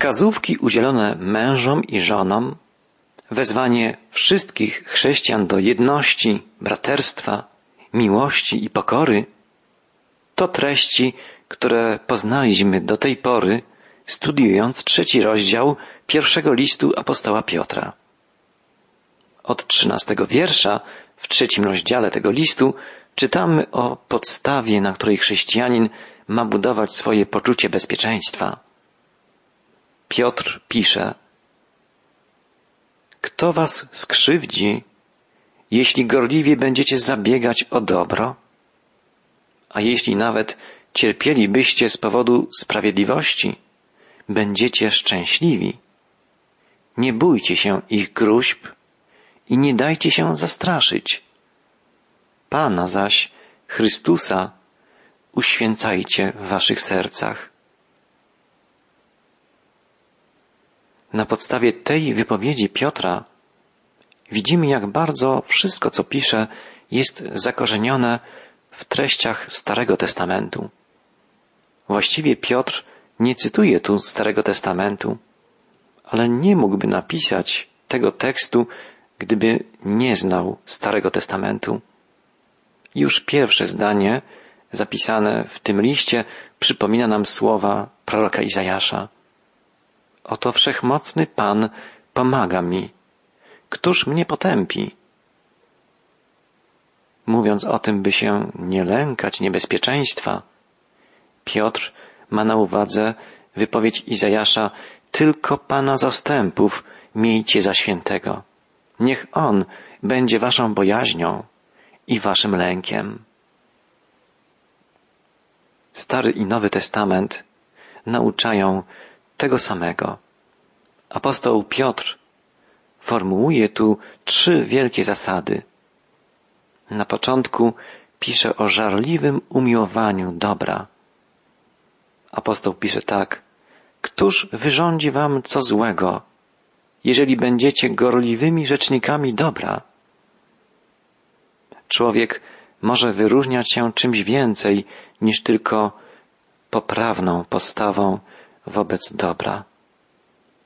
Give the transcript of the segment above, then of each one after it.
wskazówki udzielone mężom i żonom, wezwanie wszystkich chrześcijan do jedności, braterstwa, miłości i pokory, to treści, które poznaliśmy do tej pory, studiując trzeci rozdział pierwszego listu apostoła Piotra. Od trzynastego wiersza w trzecim rozdziale tego listu czytamy o podstawie, na której chrześcijanin ma budować swoje poczucie bezpieczeństwa. Piotr pisze, Kto was skrzywdzi, jeśli gorliwie będziecie zabiegać o dobro? A jeśli nawet cierpielibyście z powodu sprawiedliwości, będziecie szczęśliwi. Nie bójcie się ich gruźb i nie dajcie się zastraszyć. Pana zaś, Chrystusa, uświęcajcie w waszych sercach. Na podstawie tej wypowiedzi Piotra widzimy, jak bardzo wszystko, co pisze, jest zakorzenione w treściach Starego Testamentu. Właściwie Piotr nie cytuje tu Starego Testamentu, ale nie mógłby napisać tego tekstu, gdyby nie znał Starego Testamentu. Już pierwsze zdanie zapisane w tym liście przypomina nam słowa proroka Izajasza. Oto wszechmocny Pan pomaga mi. Któż mnie potępi? Mówiąc o tym, by się nie lękać niebezpieczeństwa, Piotr ma na uwadze wypowiedź Izajasza tylko Pana zastępów miejcie za świętego. Niech On będzie waszą bojaźnią i waszym lękiem. Stary i Nowy Testament nauczają tego samego. Apostoł Piotr formułuje tu trzy wielkie zasady. Na początku pisze o żarliwym umiłowaniu dobra. Apostoł pisze tak. Któż wyrządzi wam co złego, jeżeli będziecie gorliwymi rzecznikami dobra? Człowiek może wyróżniać się czymś więcej niż tylko poprawną postawą wobec dobra.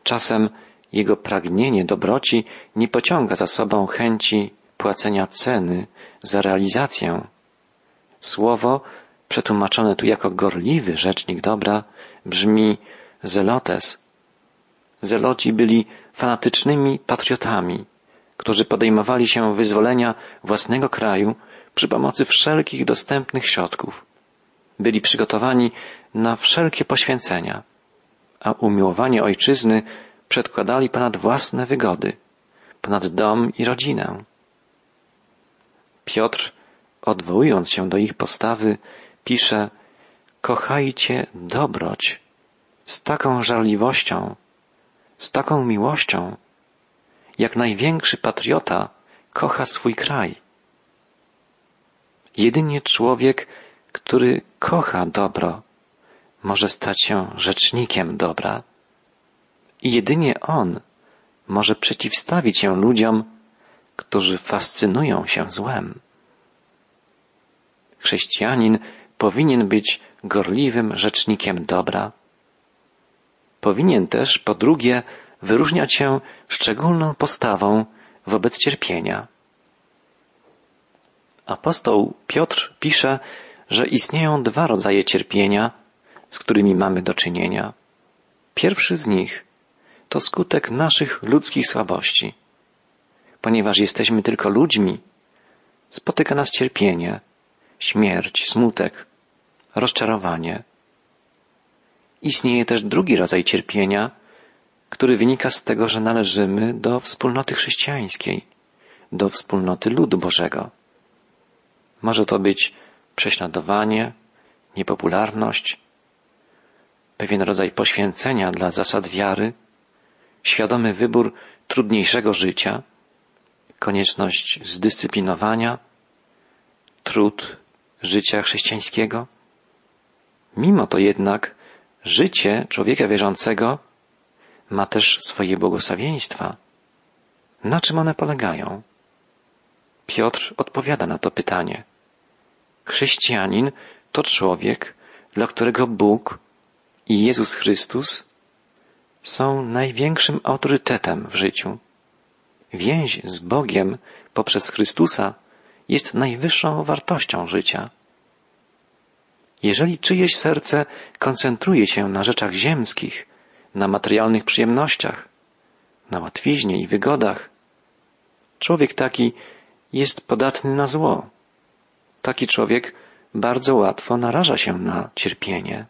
Czasem jego pragnienie dobroci nie pociąga za sobą chęci płacenia ceny za realizację. Słowo, przetłumaczone tu jako gorliwy rzecznik dobra, brzmi zelotes. Zeloci byli fanatycznymi patriotami, którzy podejmowali się wyzwolenia własnego kraju przy pomocy wszelkich dostępnych środków. Byli przygotowani na wszelkie poświęcenia, a umiłowanie ojczyzny przedkładali ponad własne wygody, ponad dom i rodzinę. Piotr, odwołując się do ich postawy, pisze Kochajcie dobroć z taką żarliwością, z taką miłością, jak największy patriota kocha swój kraj. Jedynie człowiek, który kocha dobro, może stać się rzecznikiem dobra. I jedynie on może przeciwstawić się ludziom, którzy fascynują się złem. Chrześcijanin powinien być gorliwym rzecznikiem dobra. Powinien też, po drugie, wyróżniać się szczególną postawą wobec cierpienia. Apostoł Piotr pisze, że istnieją dwa rodzaje cierpienia, z którymi mamy do czynienia. Pierwszy z nich to skutek naszych ludzkich słabości. Ponieważ jesteśmy tylko ludźmi, spotyka nas cierpienie, śmierć, smutek, rozczarowanie. Istnieje też drugi rodzaj cierpienia, który wynika z tego, że należymy do wspólnoty chrześcijańskiej, do wspólnoty ludu Bożego. Może to być prześladowanie, niepopularność, pewien rodzaj poświęcenia dla zasad wiary, świadomy wybór trudniejszego życia, konieczność zdyscyplinowania, trud życia chrześcijańskiego. Mimo to jednak życie człowieka wierzącego ma też swoje błogosławieństwa. Na czym one polegają? Piotr odpowiada na to pytanie. Chrześcijanin to człowiek, dla którego Bóg i Jezus Chrystus są największym autorytetem w życiu. Więź z Bogiem poprzez Chrystusa jest najwyższą wartością życia. Jeżeli czyjeś serce koncentruje się na rzeczach ziemskich, na materialnych przyjemnościach, na łatwiźnie i wygodach, człowiek taki jest podatny na zło. Taki człowiek bardzo łatwo naraża się na cierpienie.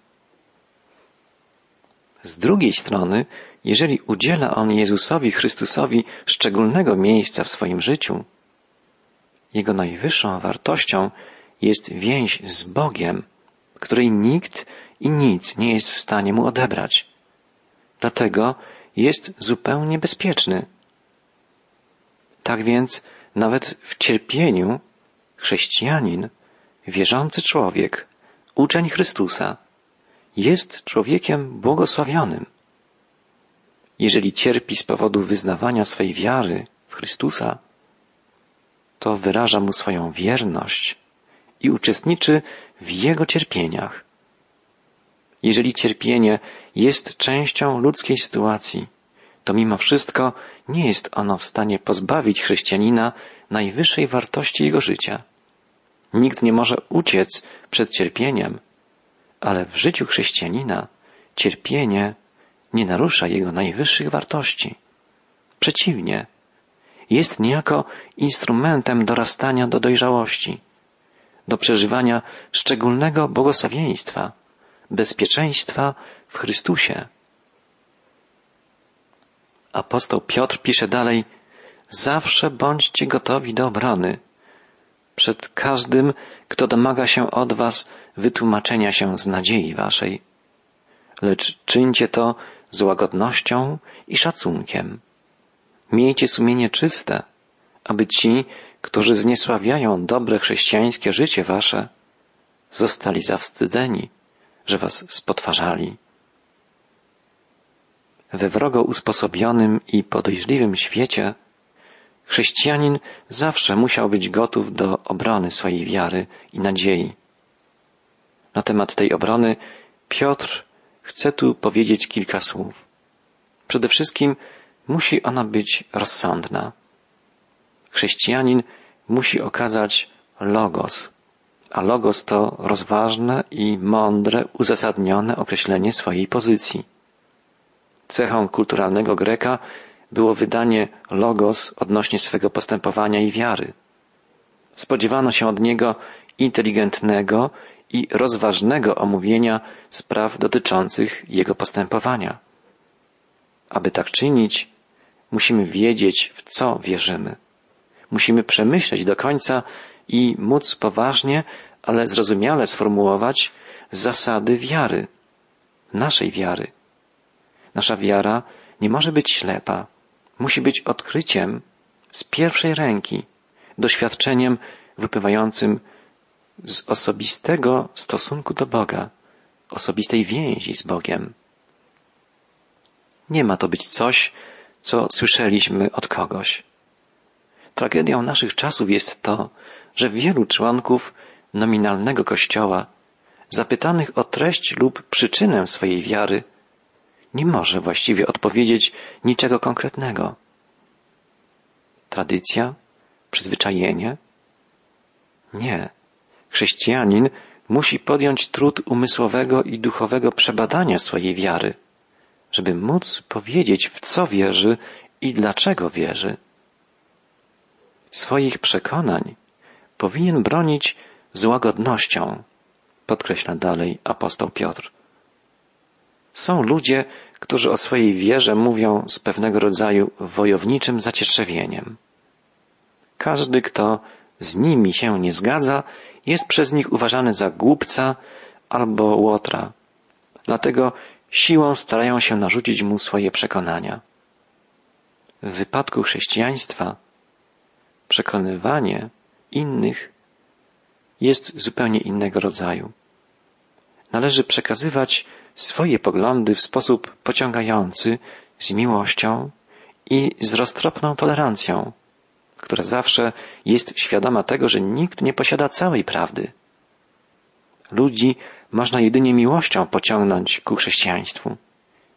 Z drugiej strony, jeżeli udziela on Jezusowi Chrystusowi szczególnego miejsca w swoim życiu, jego najwyższą wartością jest więź z Bogiem, której nikt i nic nie jest w stanie mu odebrać. Dlatego jest zupełnie bezpieczny. Tak więc, nawet w cierpieniu, chrześcijanin, wierzący człowiek, uczeń Chrystusa, jest człowiekiem błogosławionym. Jeżeli cierpi z powodu wyznawania swej wiary w Chrystusa, to wyraża mu swoją wierność i uczestniczy w jego cierpieniach. Jeżeli cierpienie jest częścią ludzkiej sytuacji, to mimo wszystko nie jest ono w stanie pozbawić chrześcijanina najwyższej wartości jego życia. Nikt nie może uciec przed cierpieniem, ale w życiu chrześcijanina cierpienie nie narusza jego najwyższych wartości. Przeciwnie, jest niejako instrumentem dorastania do dojrzałości, do przeżywania szczególnego błogosławieństwa, bezpieczeństwa w Chrystusie. Apostoł Piotr pisze dalej, zawsze bądźcie gotowi do obrony przed każdym, kto domaga się od was wytłumaczenia się z nadziei waszej. Lecz czyńcie to z łagodnością i szacunkiem. Miejcie sumienie czyste, aby ci, którzy zniesławiają dobre chrześcijańskie życie wasze, zostali zawstydzeni, że was spotwarzali. We wrogo usposobionym i podejrzliwym świecie chrześcijanin zawsze musiał być gotów do obrony swojej wiary i nadziei. Na temat tej obrony Piotr chce tu powiedzieć kilka słów. Przede wszystkim musi ona być rozsądna. Chrześcijanin musi okazać logos, a logos to rozważne i mądre, uzasadnione określenie swojej pozycji. Cechą kulturalnego Greka było wydanie logos odnośnie swego postępowania i wiary. Spodziewano się od niego inteligentnego i rozważnego omówienia spraw dotyczących jego postępowania. Aby tak czynić, musimy wiedzieć, w co wierzymy. Musimy przemyśleć do końca i móc poważnie, ale zrozumiale sformułować zasady wiary, naszej wiary. Nasza wiara nie może być ślepa, musi być odkryciem z pierwszej ręki, doświadczeniem wypływającym z osobistego stosunku do Boga, osobistej więzi z Bogiem. Nie ma to być coś, co słyszeliśmy od kogoś. Tragedią naszych czasów jest to, że wielu członków nominalnego Kościoła, zapytanych o treść lub przyczynę swojej wiary, nie może właściwie odpowiedzieć niczego konkretnego. Tradycja? Przyzwyczajenie? Nie. Chrześcijanin musi podjąć trud umysłowego i duchowego przebadania swojej wiary, żeby móc powiedzieć, w co wierzy i dlaczego wierzy. Swoich przekonań powinien bronić z łagodnością, podkreśla dalej apostoł Piotr. Są ludzie, którzy o swojej wierze mówią z pewnego rodzaju wojowniczym zacietrzewieniem. Każdy, kto z nimi się nie zgadza, jest przez nich uważany za głupca albo łotra. Dlatego siłą starają się narzucić mu swoje przekonania. W wypadku chrześcijaństwa przekonywanie innych jest zupełnie innego rodzaju. Należy przekazywać swoje poglądy w sposób pociągający, z miłością i z roztropną tolerancją, która zawsze jest świadoma tego, że nikt nie posiada całej prawdy. Ludzi można jedynie miłością pociągnąć ku chrześcijaństwu.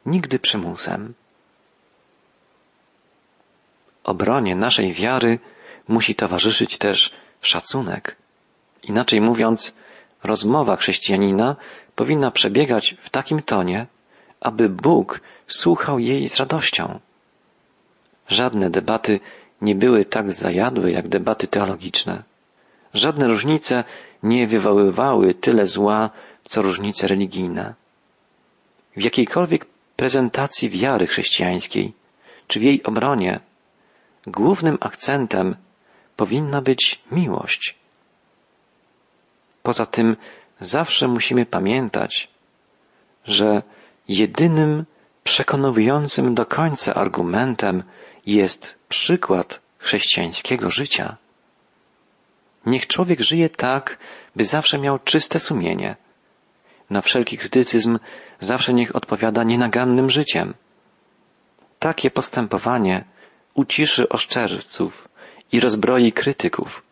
nigdy przymusem. Obronie naszej wiary musi towarzyszyć też szacunek. Inaczej mówiąc, rozmowa chrześcijanina powinna przebiegać w takim tonie, aby Bóg słuchał jej z radością. Żadne debaty nie były tak zajadłe jak debaty teologiczne. Żadne różnice nie wywoływały tyle zła, co różnice religijne. W jakiejkolwiek prezentacji wiary chrześcijańskiej, czy w jej obronie, głównym akcentem powinna być miłość. Poza tym zawsze musimy pamiętać, że jedynym przekonującym do końca argumentem jest przykład chrześcijańskiego życia. Niech człowiek żyje tak, by zawsze miał czyste sumienie. Na wszelki krytycyzm zawsze niech odpowiada nienagannym życiem. Takie postępowanie uciszy oszczerców i rozbroi krytyków.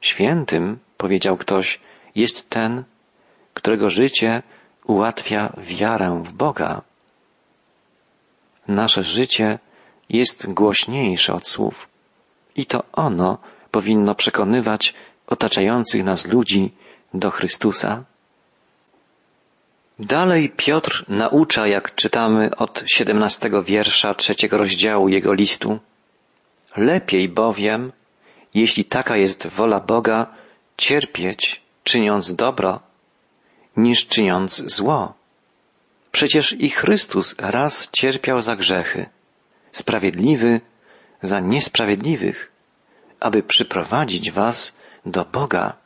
Świętym, powiedział ktoś, jest ten, którego życie ułatwia wiarę w Boga. Nasze życie jest głośniejsze od słów i to ono powinno przekonywać otaczających nas ludzi do Chrystusa. Dalej Piotr naucza, jak czytamy od siedemnastego wiersza trzeciego rozdziału jego listu. Lepiej bowiem, jeśli taka jest wola Boga, cierpieć, czyniąc dobro, niż czyniąc zło. Przecież i Chrystus raz cierpiał za grzechy, sprawiedliwy za niesprawiedliwych, aby przyprowadzić was do Boga.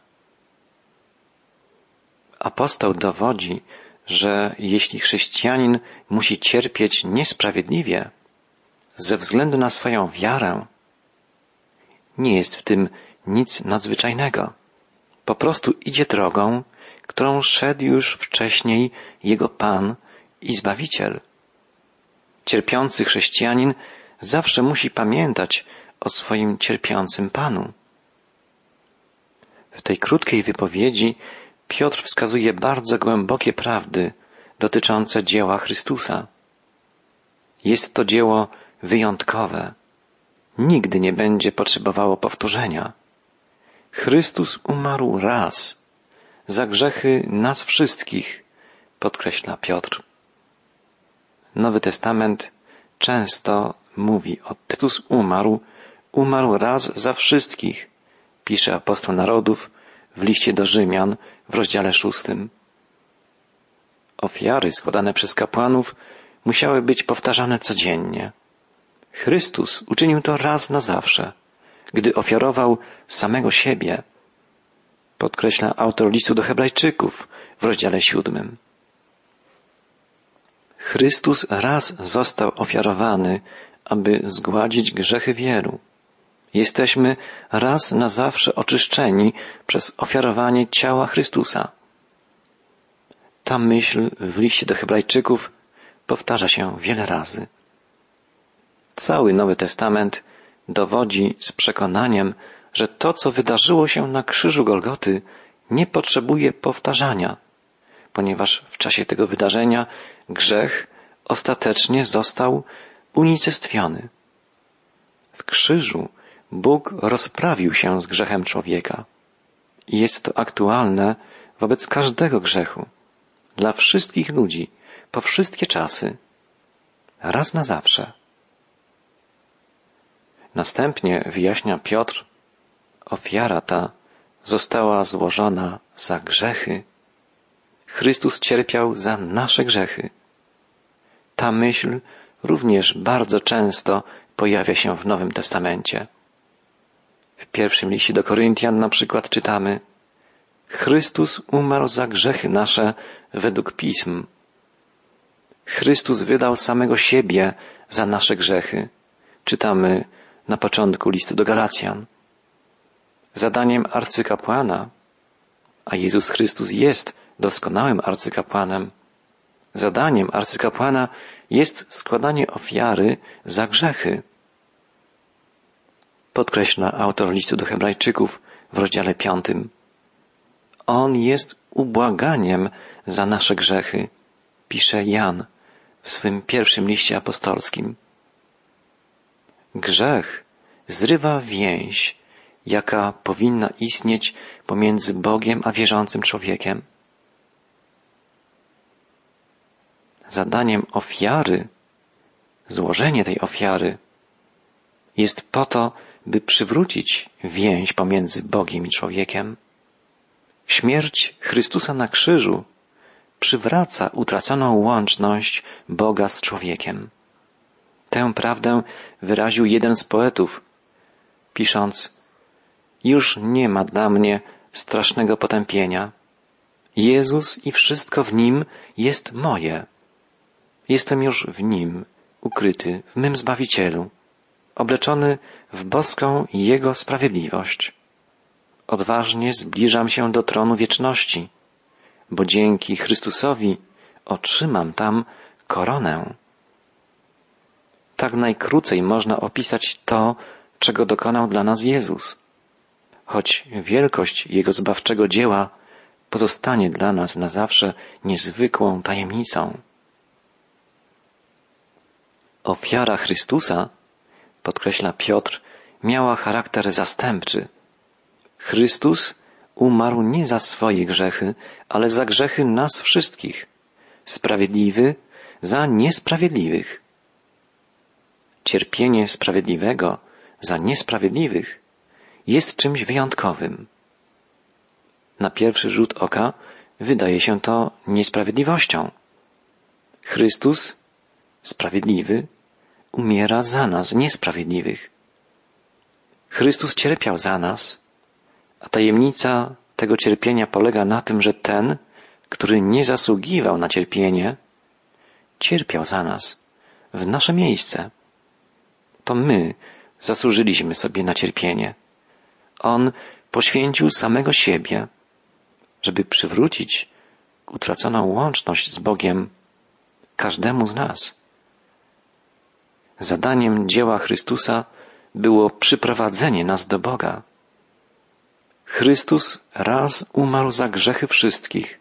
Apostoł dowodzi, że jeśli chrześcijanin musi cierpieć niesprawiedliwie ze względu na swoją wiarę, nie jest w tym nic nadzwyczajnego. Po prostu idzie drogą, którą szedł już wcześniej jego Pan i Zbawiciel. Cierpiący chrześcijanin zawsze musi pamiętać o swoim cierpiącym Panu. W tej krótkiej wypowiedzi Piotr wskazuje bardzo głębokie prawdy dotyczące dzieła Chrystusa. Jest to dzieło wyjątkowe. Nigdy nie będzie potrzebowało powtórzenia. Chrystus umarł raz za grzechy nas wszystkich, podkreśla Piotr. Nowy Testament często mówi o Tytus umarł, umarł raz za wszystkich, pisze apostoł narodów w liście do Rzymian w rozdziale szóstym. Ofiary składane przez kapłanów musiały być powtarzane codziennie. Chrystus uczynił to raz na zawsze, gdy ofiarował samego siebie, podkreśla autor listu do Hebrajczyków w rozdziale siódmym. Chrystus raz został ofiarowany, aby zgładzić grzechy wielu. Jesteśmy raz na zawsze oczyszczeni przez ofiarowanie ciała Chrystusa. Ta myśl w liście do Hebrajczyków powtarza się wiele razy. Cały Nowy Testament dowodzi z przekonaniem, że to, co wydarzyło się na krzyżu Golgoty, nie potrzebuje powtarzania, ponieważ w czasie tego wydarzenia grzech ostatecznie został unicestwiony. W krzyżu Bóg rozprawił się z grzechem człowieka. I jest to aktualne wobec każdego grzechu, dla wszystkich ludzi, po wszystkie czasy, raz na zawsze. Następnie wyjaśnia Piotr, ofiara ta została złożona za grzechy. Chrystus cierpiał za nasze grzechy. Ta myśl również bardzo często pojawia się w Nowym Testamencie. W pierwszym liście do Koryntian na przykład czytamy Chrystus umarł za grzechy nasze według pism. Chrystus wydał samego siebie za nasze grzechy. Czytamy na początku listu do Galacjan. Zadaniem arcykapłana, a Jezus Chrystus jest doskonałym arcykapłanem, zadaniem arcykapłana jest składanie ofiary za grzechy. Podkreśla autor listu do Hebrajczyków w rozdziale piątym. On jest ubłaganiem za nasze grzechy, pisze Jan w swym pierwszym liście apostolskim. Grzech zrywa więź, jaka powinna istnieć pomiędzy Bogiem a wierzącym człowiekiem. Zadaniem ofiary, złożenie tej ofiary, jest po to, by przywrócić więź pomiędzy Bogiem i człowiekiem. Śmierć Chrystusa na krzyżu przywraca utraconą łączność Boga z człowiekiem. Tę prawdę wyraził jeden z poetów, pisząc Już nie ma dla mnie strasznego potępienia. Jezus i wszystko w Nim jest moje. Jestem już w Nim, ukryty, w mym Zbawicielu, obleczony w boską Jego sprawiedliwość. Odważnie zbliżam się do tronu wieczności, bo dzięki Chrystusowi otrzymam tam koronę. Tak najkrócej można opisać to, czego dokonał dla nas Jezus. Choć wielkość Jego zbawczego dzieła pozostanie dla nas na zawsze niezwykłą tajemnicą. Ofiara Chrystusa, podkreśla Piotr, miała charakter zastępczy. Chrystus umarł nie za swoje grzechy, ale za grzechy nas wszystkich, sprawiedliwy za niesprawiedliwych. Cierpienie sprawiedliwego za niesprawiedliwych jest czymś wyjątkowym. Na pierwszy rzut oka wydaje się to niesprawiedliwością. Chrystus, sprawiedliwy, umiera za nas, niesprawiedliwych. Chrystus cierpiał za nas, a tajemnica tego cierpienia polega na tym, że ten, który nie zasługiwał na cierpienie, cierpiał za nas, w nasze miejsce. To my zasłużyliśmy sobie na cierpienie. On poświęcił samego siebie, żeby przywrócić utraconą łączność z Bogiem każdemu z nas. Zadaniem dzieła Chrystusa było przyprowadzenie nas do Boga. Chrystus raz umarł za grzechy wszystkich,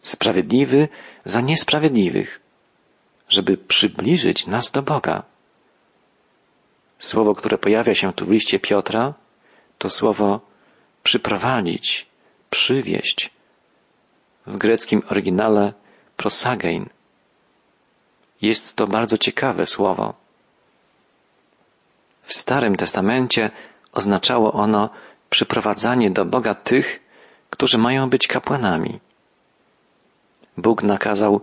sprawiedliwy za niesprawiedliwych, żeby przybliżyć nas do Boga. Słowo, które pojawia się tu w liście Piotra, to słowo przyprowadzić, przywieść. W greckim oryginale prosagein. Jest to bardzo ciekawe słowo. W Starym Testamencie oznaczało ono przyprowadzanie do Boga tych, którzy mają być kapłanami. Bóg nakazał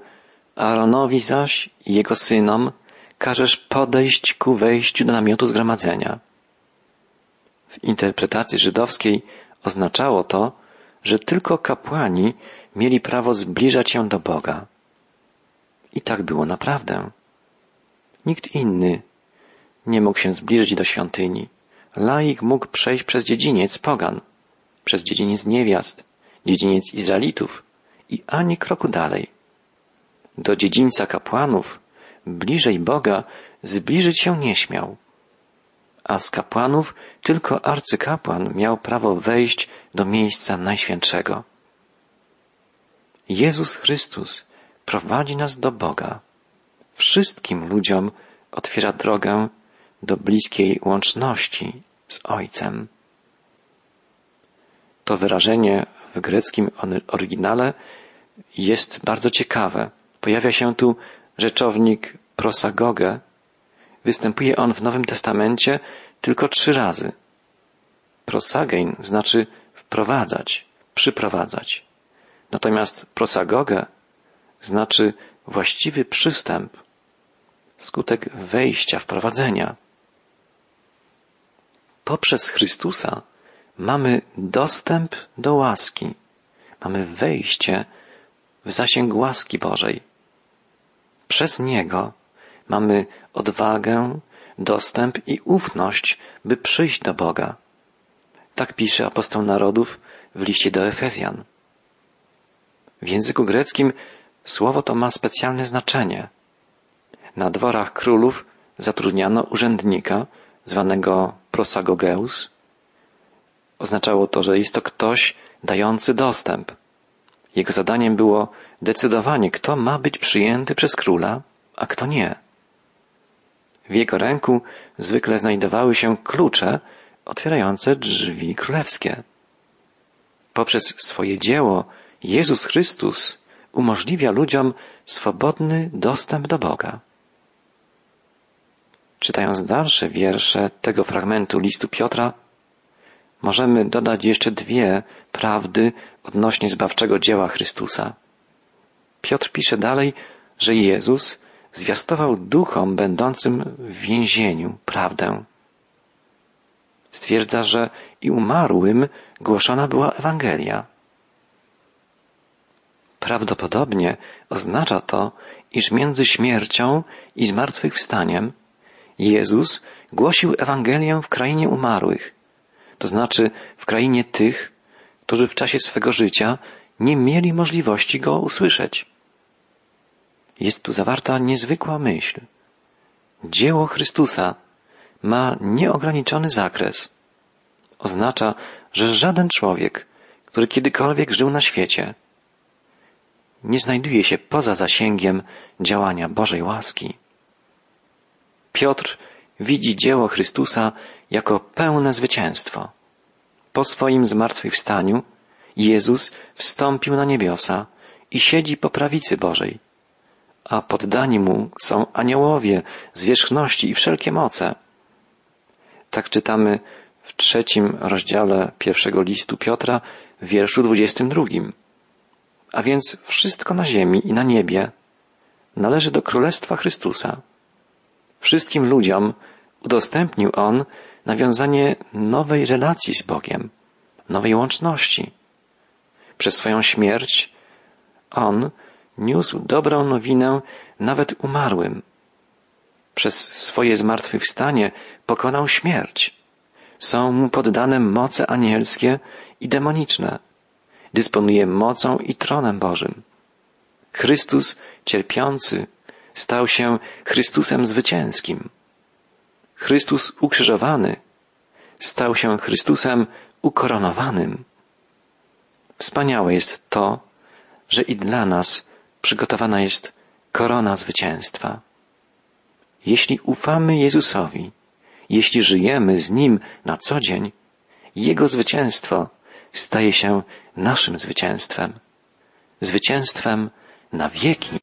Aaronowi zaś i jego synom każesz podejść ku wejściu do namiotu zgromadzenia. W interpretacji żydowskiej oznaczało to, że tylko kapłani mieli prawo zbliżać się do Boga. I tak było naprawdę. Nikt inny nie mógł się zbliżyć do świątyni. Laik mógł przejść przez dziedziniec pogan, przez dziedziniec niewiast, dziedziniec Izraelitów i ani kroku dalej. Do dziedzińca kapłanów, bliżej Boga, zbliżyć się nie śmiał. A z kapłanów tylko arcykapłan miał prawo wejść do miejsca najświętszego. Jezus Chrystus prowadzi nas do Boga. Wszystkim ludziom otwiera drogę do bliskiej łączności z Ojcem. To wyrażenie w greckim oryginale jest bardzo ciekawe. Pojawia się tu rzeczownik prosagoge. Występuje on w Nowym Testamencie tylko trzy razy. Prosagein znaczy wprowadzać, przyprowadzać. Natomiast prosagoge znaczy właściwy przystęp, skutek wejścia, wprowadzenia. Poprzez Chrystusa mamy dostęp do łaski, mamy wejście w zasięg łaski Bożej. Przez Niego mamy odwagę, dostęp i ufność, by przyjść do Boga. Tak pisze apostoł narodów w liście do Efezjan. W języku greckim słowo to ma specjalne znaczenie. Na dworach królów zatrudniano urzędnika, zwanego prosagogeus. Oznaczało to, że jest to ktoś dający dostęp. Jego zadaniem było decydowanie, kto ma być przyjęty przez króla, a kto nie. W jego ręku zwykle znajdowały się klucze otwierające drzwi królewskie. Poprzez swoje dzieło Jezus Chrystus umożliwia ludziom swobodny dostęp do Boga. Czytając dalsze wiersze tego fragmentu listu Piotra, możemy dodać jeszcze dwie prawdy odnośnie zbawczego dzieła Chrystusa. Piotr pisze dalej, że Jezus zwiastował duchom będącym w więzieniu prawdę. Stwierdza, że i umarłym głoszona była Ewangelia. Prawdopodobnie oznacza to, iż między śmiercią i zmartwychwstaniem Jezus głosił Ewangelię w krainie umarłych, to znaczy w krainie tych, którzy w czasie swego życia nie mieli możliwości go usłyszeć. Jest tu zawarta niezwykła myśl. Dzieło Chrystusa ma nieograniczony zakres. Oznacza, że żaden człowiek, który kiedykolwiek żył na świecie, nie znajduje się poza zasięgiem działania Bożej łaski. Piotr widzi dzieło Chrystusa jako pełne zwycięstwo. Po swoim zmartwychwstaniu Jezus wstąpił na niebiosa i siedzi po prawicy Bożej, a poddani mu są aniołowie, zwierzchności i wszelkie moce. Tak czytamy w trzecim rozdziale pierwszego listu Piotra w wierszu dwudziestym drugim. A więc wszystko na ziemi i na niebie należy do Królestwa Chrystusa. Wszystkim ludziom udostępnił On nawiązanie nowej relacji z Bogiem, nowej łączności. Przez swoją śmierć On niósł dobrą nowinę nawet umarłym. Przez swoje zmartwychwstanie pokonał śmierć. Są mu poddane moce anielskie i demoniczne. Dysponuje mocą i tronem Bożym. Chrystus cierpiący stał się Chrystusem zwycięskim. Chrystus ukrzyżowany stał się Chrystusem ukoronowanym. Wspaniałe jest to, że i dla nas przygotowana jest korona zwycięstwa. Jeśli ufamy Jezusowi, jeśli żyjemy z Nim na co dzień, Jego zwycięstwo staje się naszym zwycięstwem, zwycięstwem na wieki.